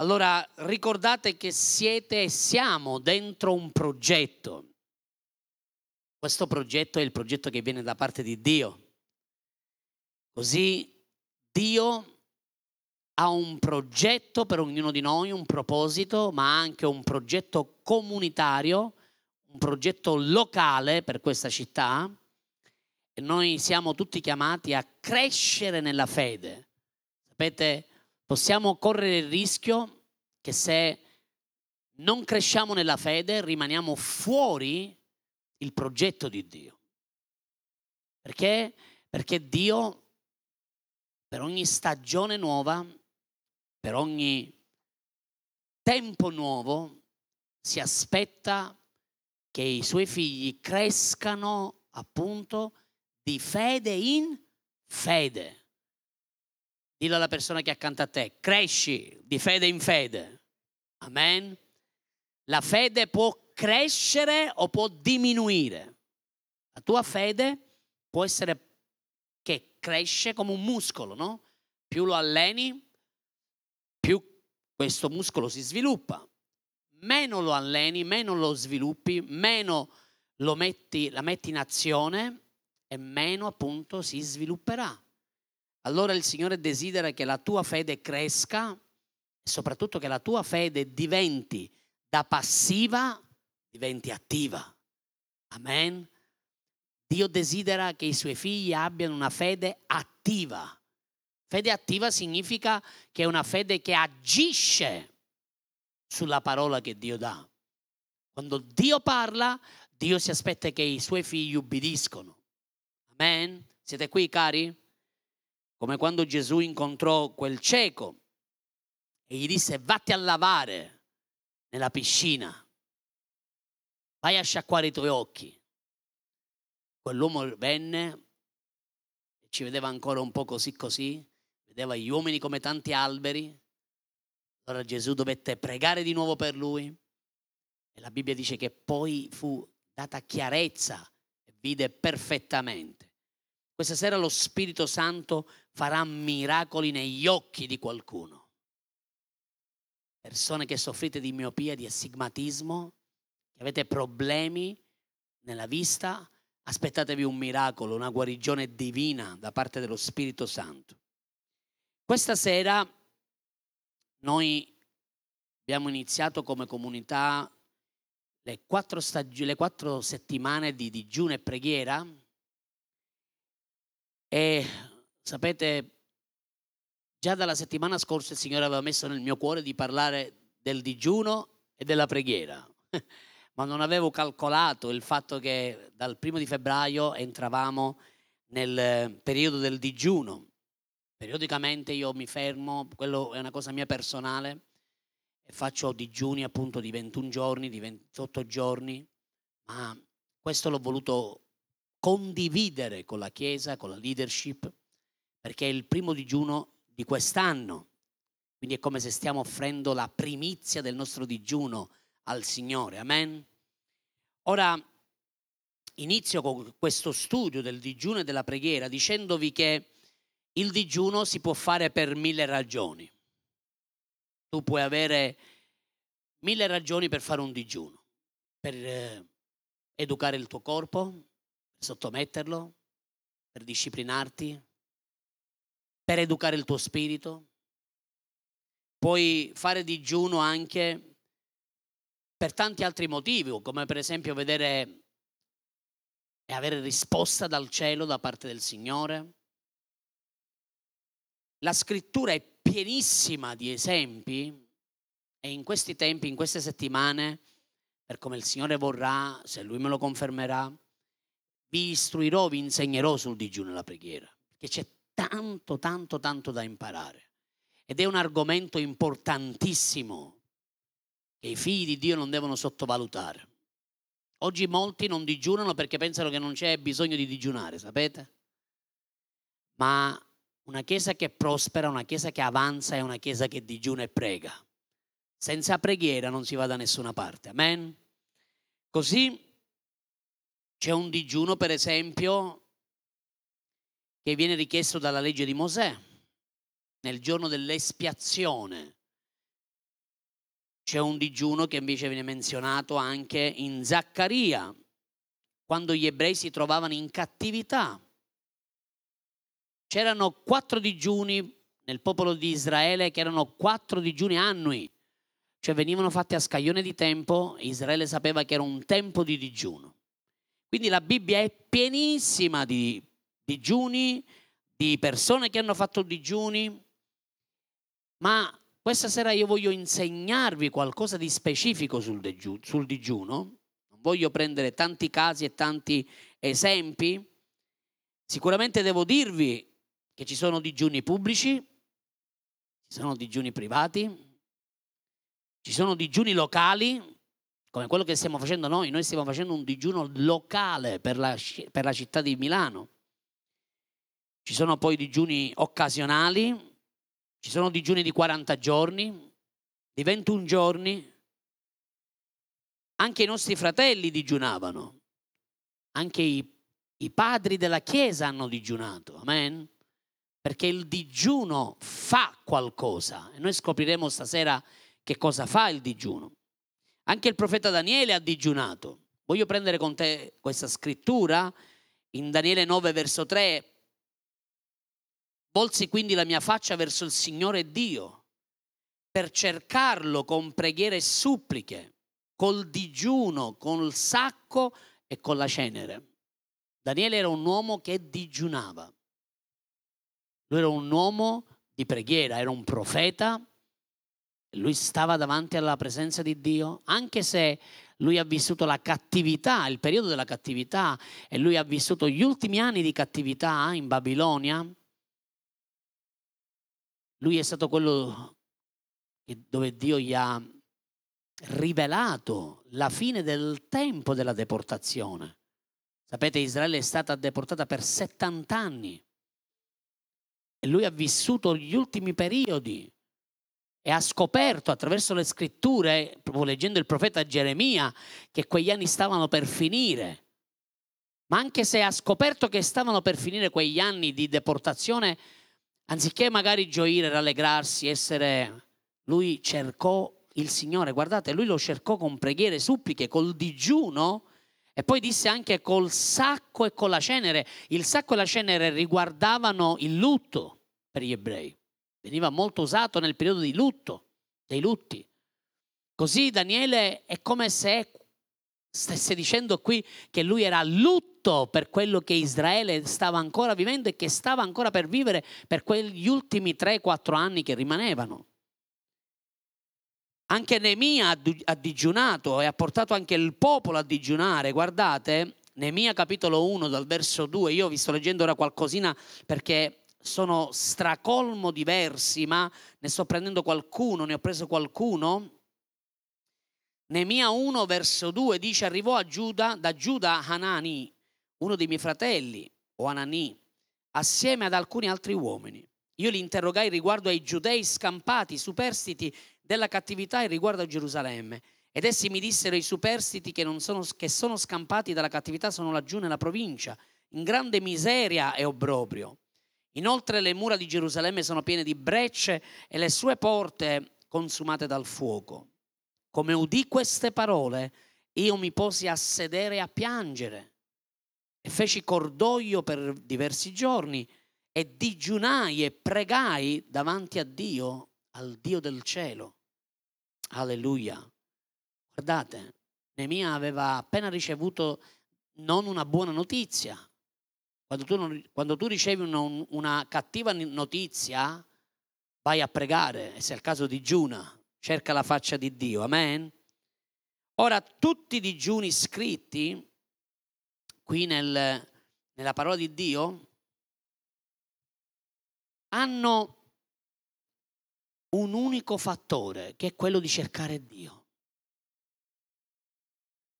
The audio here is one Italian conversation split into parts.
Allora ricordate che siete e siamo dentro un progetto. Questo progetto è il progetto che viene da parte di Dio. Così Dio ha un progetto per ognuno di noi, un proposito, ma anche un progetto comunitario, un progetto locale per questa città. E noi siamo tutti chiamati a crescere nella fede. Sapete, possiamo correre il rischio che se non cresciamo nella fede rimaniamo fuori il progetto di Dio. Perché? Perché Dio per ogni stagione nuova per ogni tempo nuovo si aspetta che i suoi figli crescano appunto di fede in fede. Dillo alla persona che è accanto a te, cresci di fede in fede. Amen. La fede può crescere o può diminuire. La tua fede può essere che cresce come un muscolo, no? Più lo alleni, più questo muscolo si sviluppa. Meno lo alleni, meno lo sviluppi, meno lo metti, la metti in azione e meno appunto si svilupperà. Allora il Signore desidera che la tua fede cresca e soprattutto che la tua fede diventi da passiva, diventi attiva. Amen. Dio desidera che i suoi figli abbiano una fede attiva. Fede attiva significa che è una fede che agisce sulla parola che Dio dà. Quando Dio parla, Dio si aspetta che i suoi figli ubbidiscono. Amen? Siete qui, cari? Come quando Gesù incontrò quel cieco e gli disse vatti a lavare nella piscina, vai a sciacquare i tuoi occhi. Quell'uomo venne, ci vedeva ancora un po' così così, vedeva gli uomini come tanti alberi. Allora Gesù dovette pregare di nuovo per lui e la Bibbia dice che poi fu data chiarezza e vide perfettamente. Questa sera lo Spirito Santo farà miracoli negli occhi di qualcuno. Persone che soffrite di miopia, di astigmatismo, che avete problemi nella vista, aspettatevi un miracolo, una guarigione divina da parte dello Spirito Santo. Questa sera noi abbiamo iniziato come comunità le quattro, stag- le quattro settimane di digiuno e preghiera e sapete, già dalla settimana scorsa il Signore aveva messo nel mio cuore di parlare del digiuno e della preghiera, ma non avevo calcolato il fatto che dal primo di febbraio entravamo nel periodo del digiuno. Periodicamente io mi fermo, quello è una cosa mia personale, e faccio digiuni appunto di 21 giorni, di 28 giorni, ma questo l'ho voluto condividere con la Chiesa, con la leadership, perché è il primo digiuno di quest'anno. Quindi è come se stiamo offrendo la primizia del nostro digiuno al Signore. Amen. Ora inizio con questo studio del digiuno e della preghiera dicendovi che il digiuno si può fare per mille ragioni. Tu puoi avere mille ragioni per fare un digiuno, per eh, educare il tuo corpo, sottometterlo, per disciplinarti, per educare il tuo spirito. Puoi fare digiuno anche per tanti altri motivi, come per esempio vedere e avere risposta dal cielo da parte del Signore la scrittura è pienissima di esempi e in questi tempi, in queste settimane, per come il Signore vorrà, se Lui me lo confermerà, vi istruirò, vi insegnerò sul digiuno e la preghiera, perché c'è tanto, tanto, tanto da imparare. Ed è un argomento importantissimo che i figli di Dio non devono sottovalutare. Oggi molti non digiunano perché pensano che non c'è bisogno di digiunare, sapete? Ma una chiesa che prospera, una chiesa che avanza è una chiesa che digiuna e prega. Senza preghiera non si va da nessuna parte. Amen. Così c'è un digiuno, per esempio, che viene richiesto dalla legge di Mosè nel giorno dell'espiazione. C'è un digiuno che invece viene menzionato anche in Zaccaria, quando gli ebrei si trovavano in cattività. C'erano quattro digiuni nel popolo di Israele che erano quattro digiuni annui, cioè venivano fatti a scaglione di tempo, Israele sapeva che era un tempo di digiuno. Quindi la Bibbia è pienissima di digiuni, di persone che hanno fatto digiuni, ma questa sera io voglio insegnarvi qualcosa di specifico sul, digiuno, sul digiuno. Non voglio prendere tanti casi e tanti esempi. Sicuramente devo dirvi che ci sono digiuni pubblici, ci sono digiuni privati, ci sono digiuni locali, come quello che stiamo facendo noi. Noi stiamo facendo un digiuno locale per la, per la città di Milano. Ci sono poi digiuni occasionali, ci sono digiuni di 40 giorni, di 21 giorni. Anche i nostri fratelli digiunavano, anche i, i padri della Chiesa hanno digiunato. Amen perché il digiuno fa qualcosa e noi scopriremo stasera che cosa fa il digiuno. Anche il profeta Daniele ha digiunato. Voglio prendere con te questa scrittura in Daniele 9 verso 3. Volsi quindi la mia faccia verso il Signore Dio per cercarlo con preghiere e suppliche, col digiuno, col sacco e con la cenere. Daniele era un uomo che digiunava. Lui era un uomo di preghiera, era un profeta. Lui stava davanti alla presenza di Dio, anche se lui ha vissuto la cattività, il periodo della cattività, e lui ha vissuto gli ultimi anni di cattività in Babilonia. Lui è stato quello dove Dio gli ha rivelato la fine del tempo della deportazione. Sapete, Israele è stata deportata per 70 anni. E lui ha vissuto gli ultimi periodi e ha scoperto attraverso le scritture, proprio leggendo il profeta Geremia, che quegli anni stavano per finire. Ma anche se ha scoperto che stavano per finire quegli anni di deportazione, anziché magari gioire, rallegrarsi, essere... Lui cercò il Signore, guardate, lui lo cercò con preghiere, suppliche, col digiuno e poi disse anche col sacco e con la cenere. Il sacco e la cenere riguardavano il lutto per gli ebrei. Veniva molto usato nel periodo di lutto, dei lutti. Così Daniele è come se stesse dicendo qui che lui era a lutto per quello che Israele stava ancora vivendo e che stava ancora per vivere per quegli ultimi 3-4 anni che rimanevano. Anche Nemia ha digiunato e ha portato anche il popolo a digiunare. Guardate, Nemia capitolo 1 dal verso 2, io vi sto leggendo ora qualcosina perché sono stracolmo di versi, ma ne sto prendendo qualcuno, ne ho preso qualcuno. Nemia 1 verso 2 dice arrivò a Giuda, da Giuda Hanani, uno dei miei fratelli, o Anani, assieme ad alcuni altri uomini. Io li interrogai riguardo ai giudei scampati, superstiti della cattività e riguardo a Gerusalemme. Ed essi mi dissero i superstiti che, sono, che sono scampati dalla cattività sono laggiù nella provincia, in grande miseria e obbrobrio. Inoltre le mura di Gerusalemme sono piene di brecce e le sue porte consumate dal fuoco. Come udì queste parole, io mi posi a sedere a piangere e feci cordoglio per diversi giorni e digiunai e pregai davanti a Dio, al Dio del cielo. Alleluia. Guardate, Nemia aveva appena ricevuto non una buona notizia. Quando tu, non, quando tu ricevi una, una, cattiva notizia, vai a pregare, e se è il caso digiuna, cerca la faccia di Dio. Amen. Ora, tutti i digiuni scritti qui nel, nella parola di Dio hanno un unico fattore, che è quello di cercare Dio.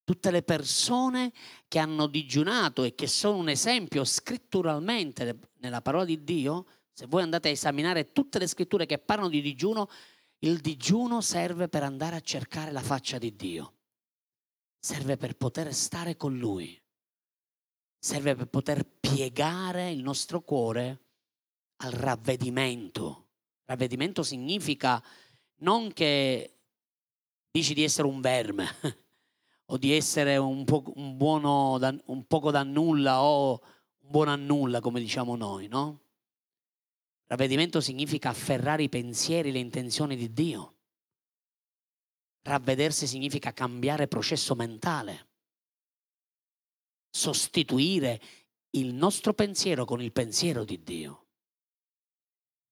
Tutte le persone che hanno digiunato e che sono un esempio scritturalmente nella parola di Dio, se voi andate a esaminare tutte le scritture che parlano di digiuno, il digiuno serve per andare a cercare la faccia di Dio. Serve per poter stare con Lui. Serve per poter piegare il nostro cuore al ravvedimento Ravvedimento significa non che dici di essere un verme o di essere un, po- un, buono da, un poco da nulla o un buono a nulla, come diciamo noi, no? Ravvedimento significa afferrare i pensieri, le intenzioni di Dio. Ravvedersi significa cambiare processo mentale, sostituire il nostro pensiero con il pensiero di Dio.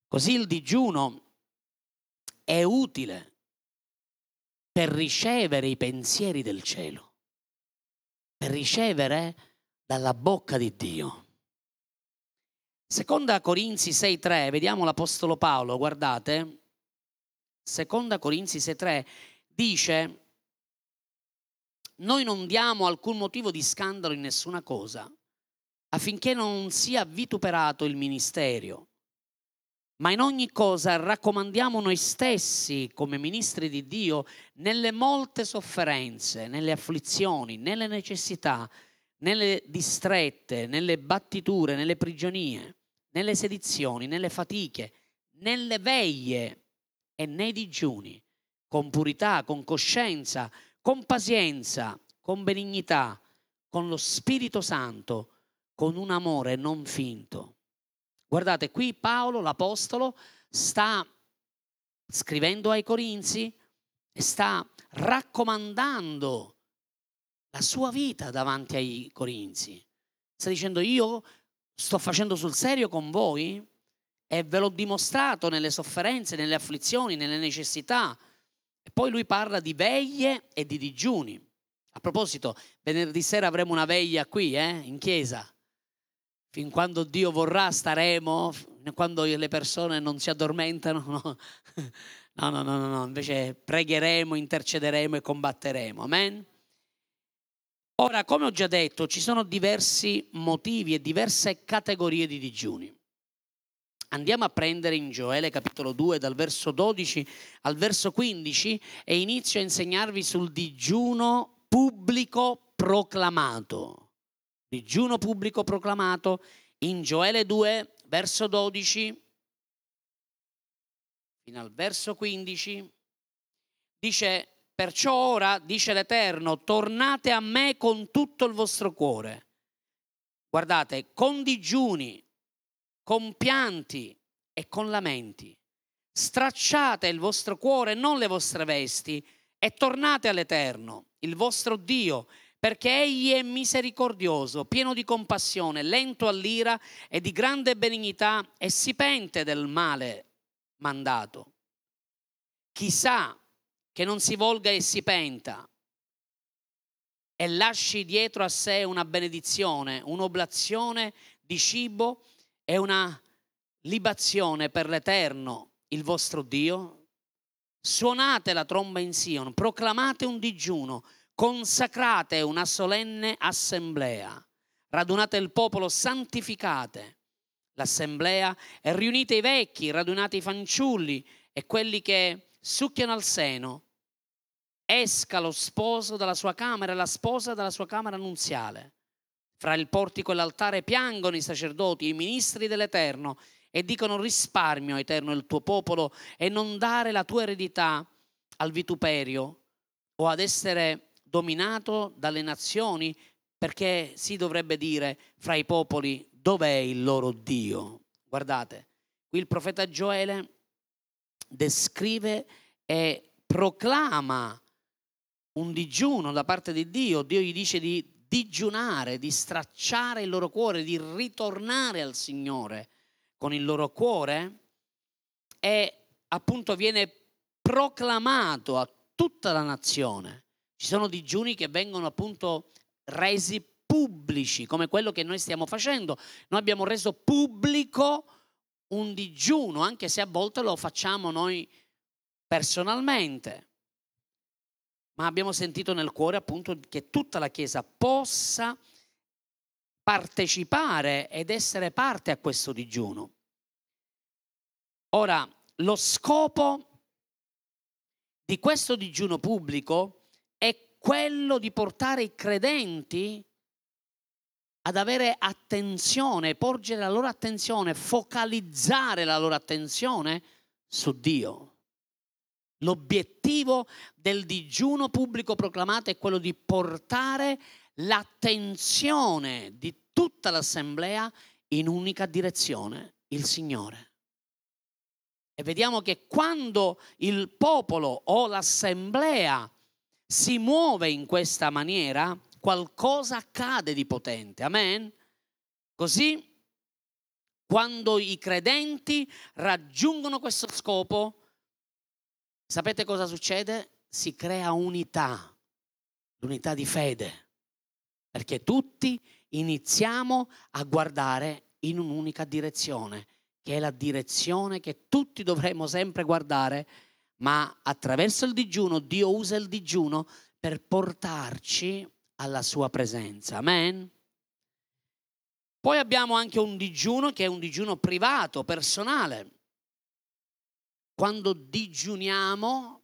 Così il digiuno è utile per ricevere i pensieri del cielo, per ricevere dalla bocca di Dio. Seconda Corinzi 6.3, vediamo l'Apostolo Paolo, guardate. Seconda Corinzi 6.3 dice, noi non diamo alcun motivo di scandalo in nessuna cosa, affinché non sia vituperato il ministero, ma in ogni cosa raccomandiamo noi stessi come ministri di Dio nelle molte sofferenze, nelle afflizioni, nelle necessità, nelle distrette, nelle battiture, nelle prigionie, nelle sedizioni, nelle fatiche, nelle veglie e nei digiuni, con purità, con coscienza, con pazienza, con benignità, con lo Spirito Santo, con un amore non finto. Guardate, qui Paolo, l'Apostolo, sta scrivendo ai Corinzi e sta raccomandando la sua vita davanti ai Corinzi. Sta dicendo io sto facendo sul serio con voi e ve l'ho dimostrato nelle sofferenze, nelle afflizioni, nelle necessità. E poi lui parla di veglie e di digiuni. A proposito, venerdì sera avremo una veglia qui, eh, in chiesa. Fin quando Dio vorrà staremo, quando le persone non si addormentano. No, no, no, no, no. invece pregheremo, intercederemo e combatteremo. Amen. Ora, come ho già detto, ci sono diversi motivi e diverse categorie di digiuni. Andiamo a prendere in Gioele capitolo 2 dal verso 12 al verso 15 e inizio a insegnarvi sul digiuno pubblico proclamato. Digiuno pubblico proclamato in Gioele 2 verso 12 fino al verso 15 dice Perciò ora, dice l'Eterno, tornate a me con tutto il vostro cuore. Guardate, con digiuni, con pianti e con lamenti. Stracciate il vostro cuore, non le vostre vesti, e tornate all'Eterno, il vostro Dio, perché Egli è misericordioso, pieno di compassione, lento all'ira e di grande benignità e si pente del male mandato. Chissà che non si volga e si penta e lasci dietro a sé una benedizione, un'oblazione di cibo e una libazione per l'Eterno, il vostro Dio? Suonate la tromba in Sion, proclamate un digiuno, consacrate una solenne assemblea, radunate il popolo, santificate. L'assemblea e riunite i vecchi, radunate i fanciulli e quelli che succhiano al seno. Esca lo sposo dalla sua camera e la sposa dalla sua camera nunziale. Fra il portico e l'altare piangono i sacerdoti, i ministri dell'Eterno, e dicono risparmio, Eterno, il tuo popolo, e non dare la tua eredità al vituperio o ad essere dominato dalle nazioni, perché si dovrebbe dire fra i popoli dov'è il loro Dio. Guardate, qui il profeta Gioele descrive e proclama un digiuno da parte di Dio, Dio gli dice di digiunare, di stracciare il loro cuore, di ritornare al Signore con il loro cuore e appunto viene proclamato a tutta la nazione. Ci sono digiuni che vengono appunto resi pubblici, come quello che noi stiamo facendo. Noi abbiamo reso pubblico un digiuno, anche se a volte lo facciamo noi personalmente ma abbiamo sentito nel cuore appunto che tutta la Chiesa possa partecipare ed essere parte a questo digiuno. Ora, lo scopo di questo digiuno pubblico quello di portare i credenti ad avere attenzione, porgere la loro attenzione, focalizzare la loro attenzione su Dio. L'obiettivo del digiuno pubblico proclamato è quello di portare l'attenzione di tutta l'assemblea in unica direzione, il Signore. E vediamo che quando il popolo o l'assemblea si muove in questa maniera, qualcosa accade di potente. Amen? Così, quando i credenti raggiungono questo scopo, sapete cosa succede? Si crea unità, l'unità di fede, perché tutti iniziamo a guardare in un'unica direzione, che è la direzione che tutti dovremmo sempre guardare, ma attraverso il digiuno Dio usa il digiuno per portarci alla sua presenza. Amen. Poi abbiamo anche un digiuno che è un digiuno privato, personale. Quando digiuniamo,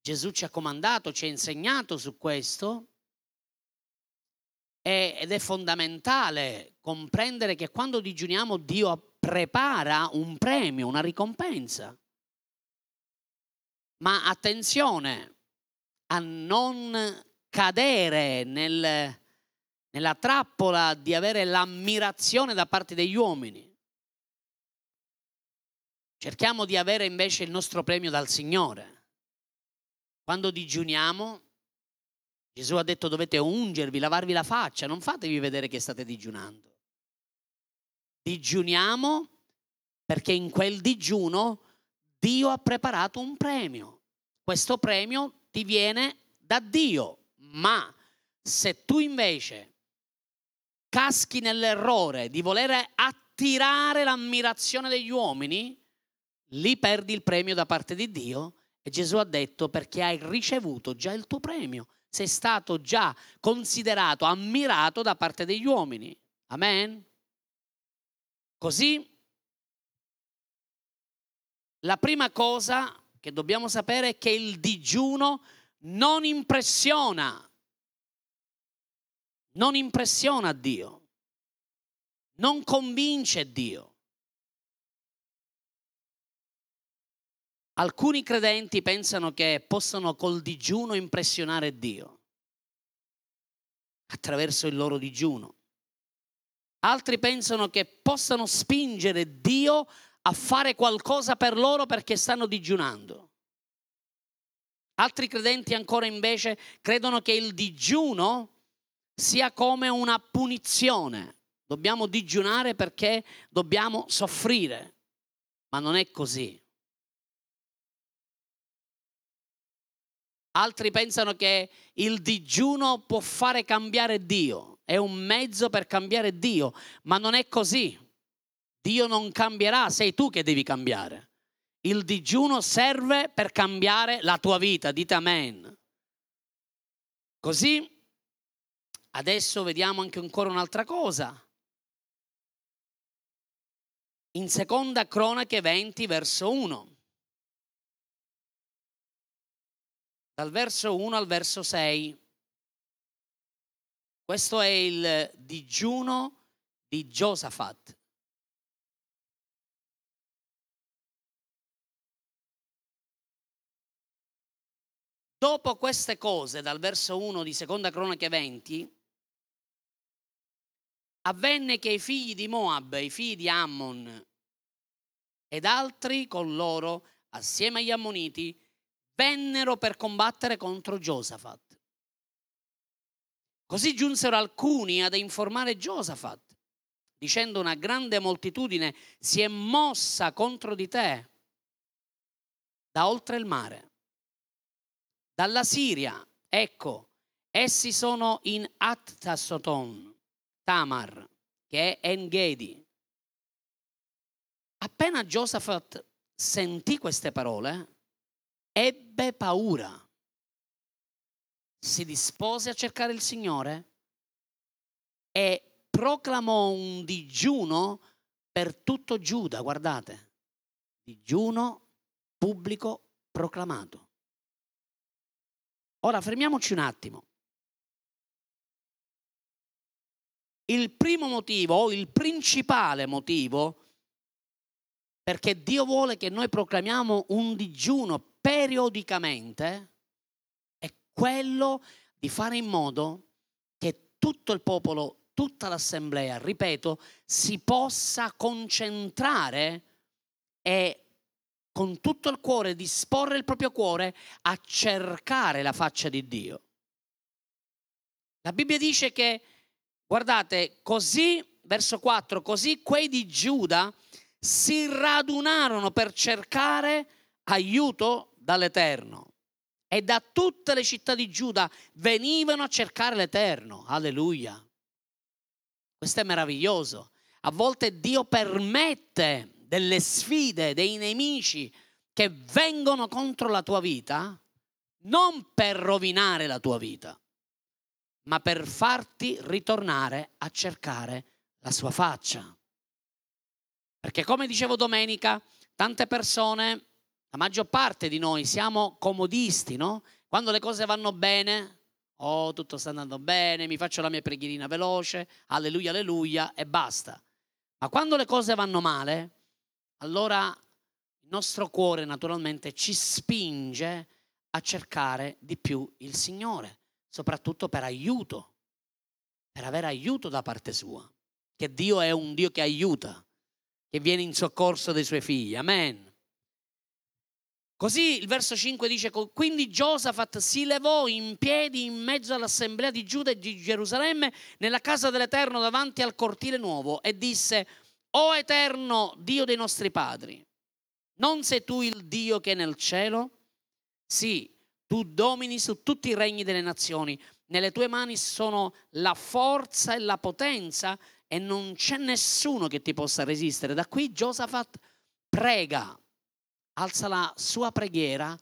Gesù ci ha comandato, ci ha insegnato su questo, ed è fondamentale comprendere che quando digiuniamo Dio prepara un premio, una ricompensa. Ma attenzione a non cadere nel, nella trappola di avere l'ammirazione da parte degli uomini. Cerchiamo di avere invece il nostro premio dal Signore. Quando digiuniamo, Gesù ha detto dovete ungervi, lavarvi la faccia, non fatevi vedere che state digiunando. Digiuniamo perché in quel digiuno Dio ha preparato un premio. Questo premio ti viene da Dio, ma se tu invece caschi nell'errore di voler attirare l'ammirazione degli uomini, lì perdi il premio da parte di Dio e Gesù ha detto perché hai ricevuto già il tuo premio, sei stato già considerato, ammirato da parte degli uomini. Amen? Così la prima cosa che dobbiamo sapere è che il digiuno non impressiona, non impressiona Dio, non convince Dio. Alcuni credenti pensano che possano col digiuno impressionare Dio attraverso il loro digiuno. Altri pensano che possano spingere Dio a fare qualcosa per loro perché stanno digiunando. Altri credenti ancora invece credono che il digiuno sia come una punizione. Dobbiamo digiunare perché dobbiamo soffrire, ma non è così. Altri pensano che il digiuno può fare cambiare Dio, è un mezzo per cambiare Dio, ma non è così. Dio non cambierà, sei tu che devi cambiare. Il digiuno serve per cambiare la tua vita, dite amen. Così adesso vediamo anche ancora un'altra cosa. In seconda cronache 20 verso 1. Dal verso 1 al verso 6. Questo è il digiuno di Giosafat. Dopo queste cose, dal verso 1 di Seconda Cronache 20, avvenne che i figli di Moab, i figli di Ammon ed altri con loro, assieme agli Ammoniti, vennero per combattere contro Giosafat. Così giunsero alcuni ad informare Giosafat, dicendo una grande moltitudine si è mossa contro di te da oltre il mare dalla Siria. Ecco, essi sono in Attasoton, Tamar, che è Engedi. Appena Giosafat sentì queste parole, ebbe paura. Si dispose a cercare il Signore e proclamò un digiuno per tutto Giuda, guardate, digiuno pubblico proclamato. Ora fermiamoci un attimo. Il primo motivo il principale motivo perché Dio vuole che noi proclamiamo un digiuno periodicamente è quello di fare in modo che tutto il popolo, tutta l'assemblea, ripeto, si possa concentrare e con tutto il cuore disporre il proprio cuore a cercare la faccia di Dio. La Bibbia dice che, guardate, così, verso 4, così quei di Giuda si radunarono per cercare aiuto dall'Eterno. E da tutte le città di Giuda venivano a cercare l'Eterno. Alleluia. Questo è meraviglioso. A volte Dio permette delle sfide, dei nemici che vengono contro la tua vita, non per rovinare la tua vita, ma per farti ritornare a cercare la sua faccia. Perché come dicevo domenica, tante persone, la maggior parte di noi, siamo comodisti, no? Quando le cose vanno bene, oh, tutto sta andando bene, mi faccio la mia preghierina veloce, alleluia, alleluia, e basta. Ma quando le cose vanno male, allora il nostro cuore naturalmente ci spinge a cercare di più il Signore, soprattutto per aiuto, per avere aiuto da parte sua, che Dio è un Dio che aiuta che viene in soccorso dei suoi figli. Amen. Così il verso 5 dice, quindi Giosafat si levò in piedi in mezzo all'assemblea di Giuda e di Gerusalemme nella casa dell'Eterno davanti al cortile nuovo e disse, o Eterno Dio dei nostri padri, non sei tu il Dio che è nel cielo? Sì, tu domini su tutti i regni delle nazioni, nelle tue mani sono la forza e la potenza e non c'è nessuno che ti possa resistere. Da qui Giosafat prega, alza la sua preghiera.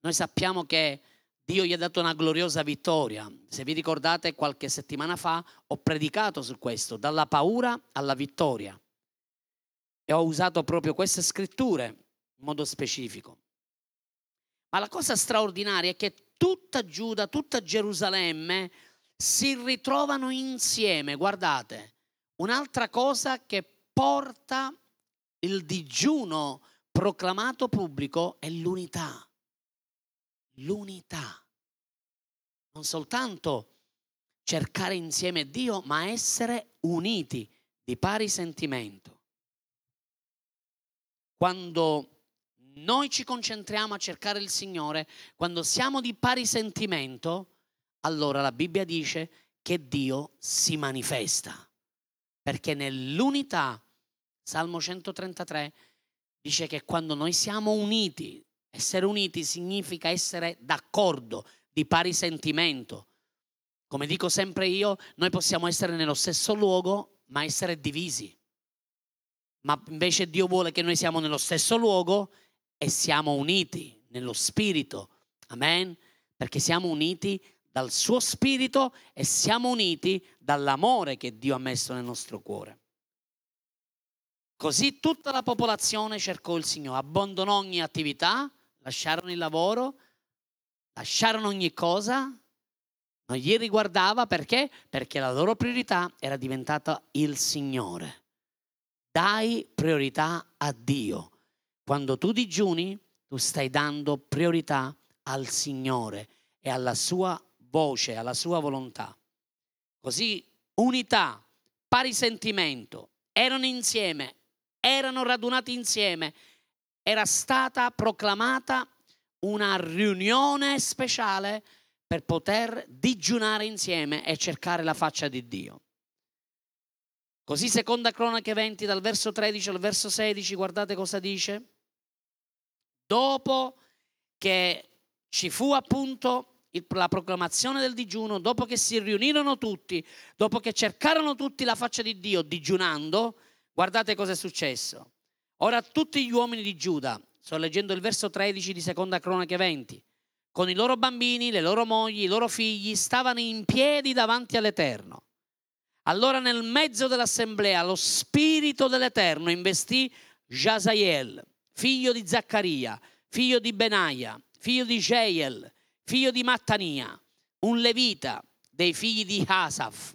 Noi sappiamo che Dio gli ha dato una gloriosa vittoria. Se vi ricordate, qualche settimana fa ho predicato su questo, dalla paura alla vittoria. E ho usato proprio queste scritture in modo specifico. Ma la cosa straordinaria è che tutta Giuda, tutta Gerusalemme si ritrovano insieme. Guardate, un'altra cosa che porta il digiuno proclamato pubblico è l'unità. L'unità. Non soltanto cercare insieme Dio, ma essere uniti di pari sentimento. Quando noi ci concentriamo a cercare il Signore, quando siamo di pari sentimento, allora la Bibbia dice che Dio si manifesta. Perché nell'unità, Salmo 133 dice che quando noi siamo uniti, essere uniti significa essere d'accordo, di pari sentimento. Come dico sempre io, noi possiamo essere nello stesso luogo, ma essere divisi. Ma invece Dio vuole che noi siamo nello stesso luogo e siamo uniti nello spirito. Amen? Perché siamo uniti dal suo spirito e siamo uniti dall'amore che Dio ha messo nel nostro cuore. Così tutta la popolazione cercò il Signore, abbandonò ogni attività, lasciarono il lavoro, lasciarono ogni cosa, non gli riguardava perché? Perché la loro priorità era diventata il Signore. Dai priorità a Dio. Quando tu digiuni, tu stai dando priorità al Signore e alla sua voce, alla sua volontà. Così unità, pari sentimento, erano insieme, erano radunati insieme, era stata proclamata una riunione speciale per poter digiunare insieme e cercare la faccia di Dio. Così seconda cronache 20 dal verso 13 al verso 16, guardate cosa dice. Dopo che ci fu appunto la proclamazione del digiuno, dopo che si riunirono tutti, dopo che cercarono tutti la faccia di Dio digiunando, guardate cosa è successo. Ora tutti gli uomini di Giuda, sto leggendo il verso 13 di Seconda Cronache 20, con i loro bambini, le loro mogli, i loro figli, stavano in piedi davanti all'Eterno. Allora nel mezzo dell'assemblea lo spirito dell'Eterno investì Jazael, figlio di Zaccaria, figlio di Benaia, figlio di Jeiel, figlio di Mattania, un levita dei figli di Asaf.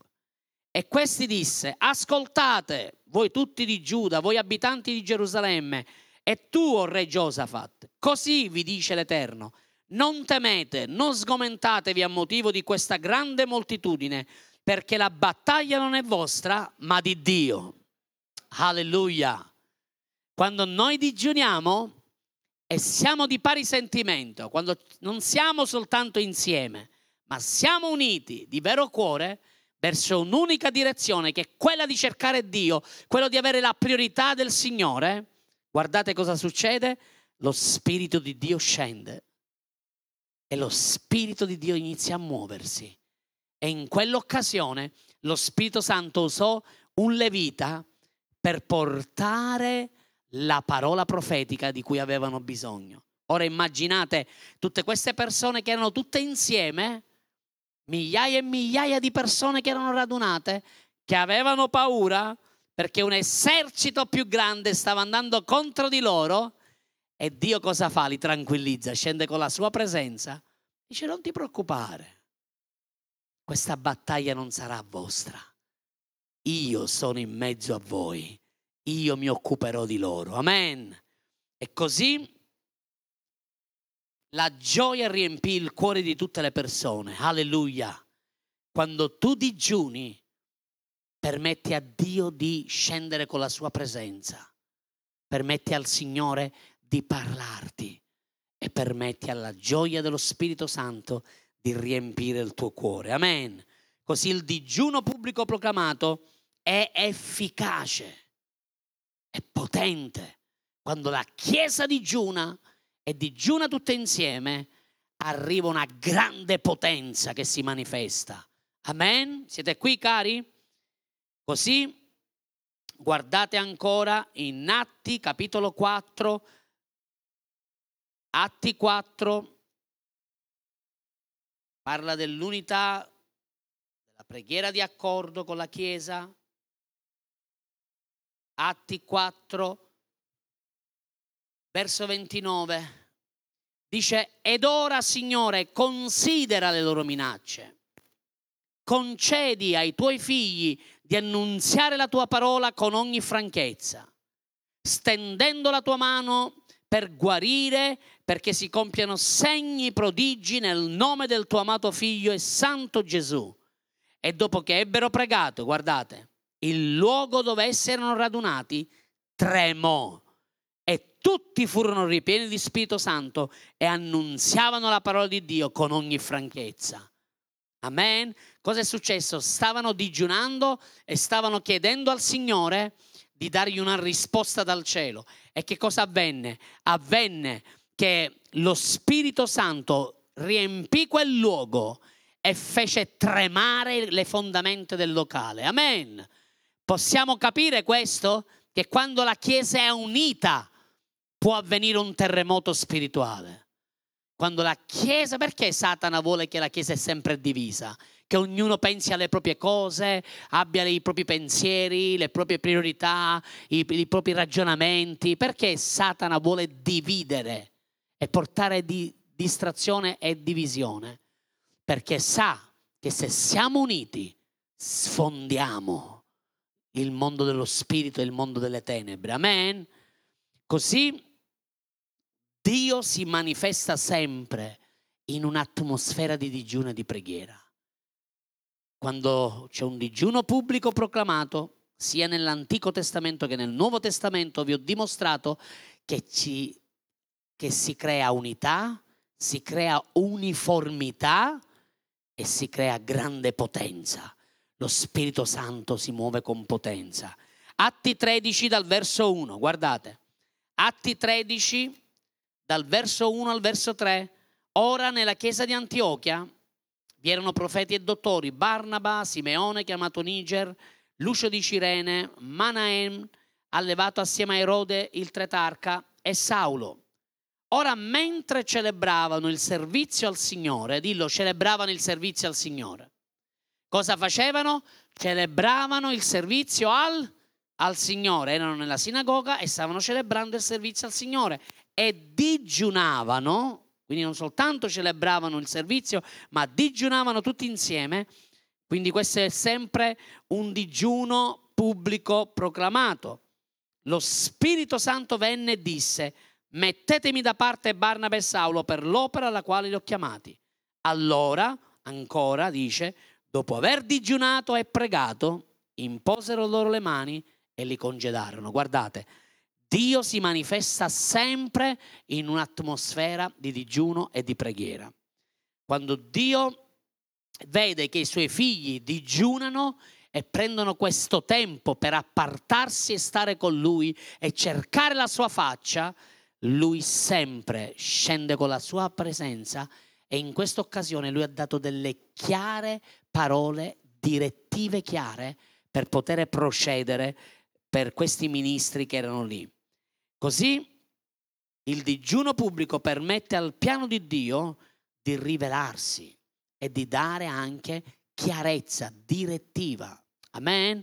E questi disse, ascoltate voi tutti di Giuda, voi abitanti di Gerusalemme, E tu, o re Giosafat, così vi dice l'Eterno, non temete, non sgomentatevi a motivo di questa grande moltitudine, perché la battaglia non è vostra, ma di Dio. Alleluia. Quando noi digiuniamo e siamo di pari sentimento, quando non siamo soltanto insieme, ma siamo uniti di vero cuore verso un'unica direzione, che è quella di cercare Dio, quello di avere la priorità del Signore, guardate cosa succede? Lo Spirito di Dio scende e lo Spirito di Dio inizia a muoversi. E in quell'occasione lo Spirito Santo usò un levita per portare la parola profetica di cui avevano bisogno. Ora immaginate tutte queste persone che erano tutte insieme, migliaia e migliaia di persone che erano radunate, che avevano paura perché un esercito più grande stava andando contro di loro e Dio cosa fa? Li tranquillizza, scende con la sua presenza, dice non ti preoccupare, questa battaglia non sarà vostra, io sono in mezzo a voi, io mi occuperò di loro, amen. E così la gioia riempì il cuore di tutte le persone, alleluia. Quando tu digiuni, permetti a Dio di scendere con la sua presenza, permetti al Signore di parlarti e permetti alla gioia dello Spirito Santo di riempire il tuo cuore. Amen. Così il digiuno pubblico proclamato è efficace, è potente. Quando la Chiesa digiuna e digiuna tutte insieme, arriva una grande potenza che si manifesta. Amen? Siete qui, cari? Così guardate ancora in Atti capitolo 4, Atti 4 parla dell'unità, della preghiera di accordo con la Chiesa. Atti 4, verso 29, dice, ed ora Signore considera le loro minacce, concedi ai tuoi figli di annunziare la tua parola con ogni franchezza, stendendo la tua mano per guarire, perché si compiano segni prodigi nel nome del tuo amato figlio e santo Gesù. E dopo che ebbero pregato, guardate, il luogo dove essi erano radunati tremò tutti furono ripieni di Spirito Santo e annunziavano la parola di Dio con ogni franchezza. Amen. Cosa è successo? Stavano digiunando e stavano chiedendo al Signore di dargli una risposta dal cielo. E che cosa avvenne? Avvenne che lo Spirito Santo riempì quel luogo e fece tremare le fondamenta del locale. Amen. Possiamo capire questo? Che quando la Chiesa è unita può avvenire un terremoto spirituale. Quando la Chiesa, perché Satana vuole che la Chiesa è sempre divisa? Che ognuno pensi alle proprie cose, abbia i propri pensieri, le proprie priorità, i, i propri ragionamenti. Perché Satana vuole dividere e portare di distrazione e divisione? Perché sa che se siamo uniti sfondiamo il mondo dello spirito e il mondo delle tenebre. Amen? Così Dio si manifesta sempre in un'atmosfera di digiuno e di preghiera. Quando c'è un digiuno pubblico proclamato, sia nell'Antico Testamento che nel Nuovo Testamento, vi ho dimostrato che, ci, che si crea unità, si crea uniformità e si crea grande potenza. Lo Spirito Santo si muove con potenza. Atti 13 dal verso 1, guardate. Atti 13 dal verso 1 al verso 3, ora nella chiesa di Antiochia vi erano profeti e dottori, Barnaba, Simeone chiamato Niger, Lucio di Cirene, Manaem, allevato assieme a Erode il tretarca e Saulo. Ora mentre celebravano il servizio al Signore, dillo, celebravano il servizio al Signore. Cosa facevano? Celebravano il servizio al, al Signore, erano nella sinagoga e stavano celebrando il servizio al Signore e digiunavano, quindi non soltanto celebravano il servizio, ma digiunavano tutti insieme. Quindi questo è sempre un digiuno pubblico proclamato. lo Spirito Santo venne e disse, mettetemi da parte Barnaba e Saulo per l'opera alla quale li ho chiamati. Allora, ancora, dice, dopo aver digiunato e pregato, imposero loro le mani e li congedarono. Guardate, Dio si manifesta sempre in un'atmosfera di digiuno e di preghiera. Quando Dio vede che i suoi figli digiunano e prendono questo tempo per appartarsi e stare con lui e cercare la sua faccia, lui sempre scende con la sua presenza e in questa occasione lui ha dato delle chiare parole, direttive chiare per poter procedere per questi ministri che erano lì. Così il digiuno pubblico permette al piano di Dio di rivelarsi e di dare anche chiarezza, direttiva. Amen.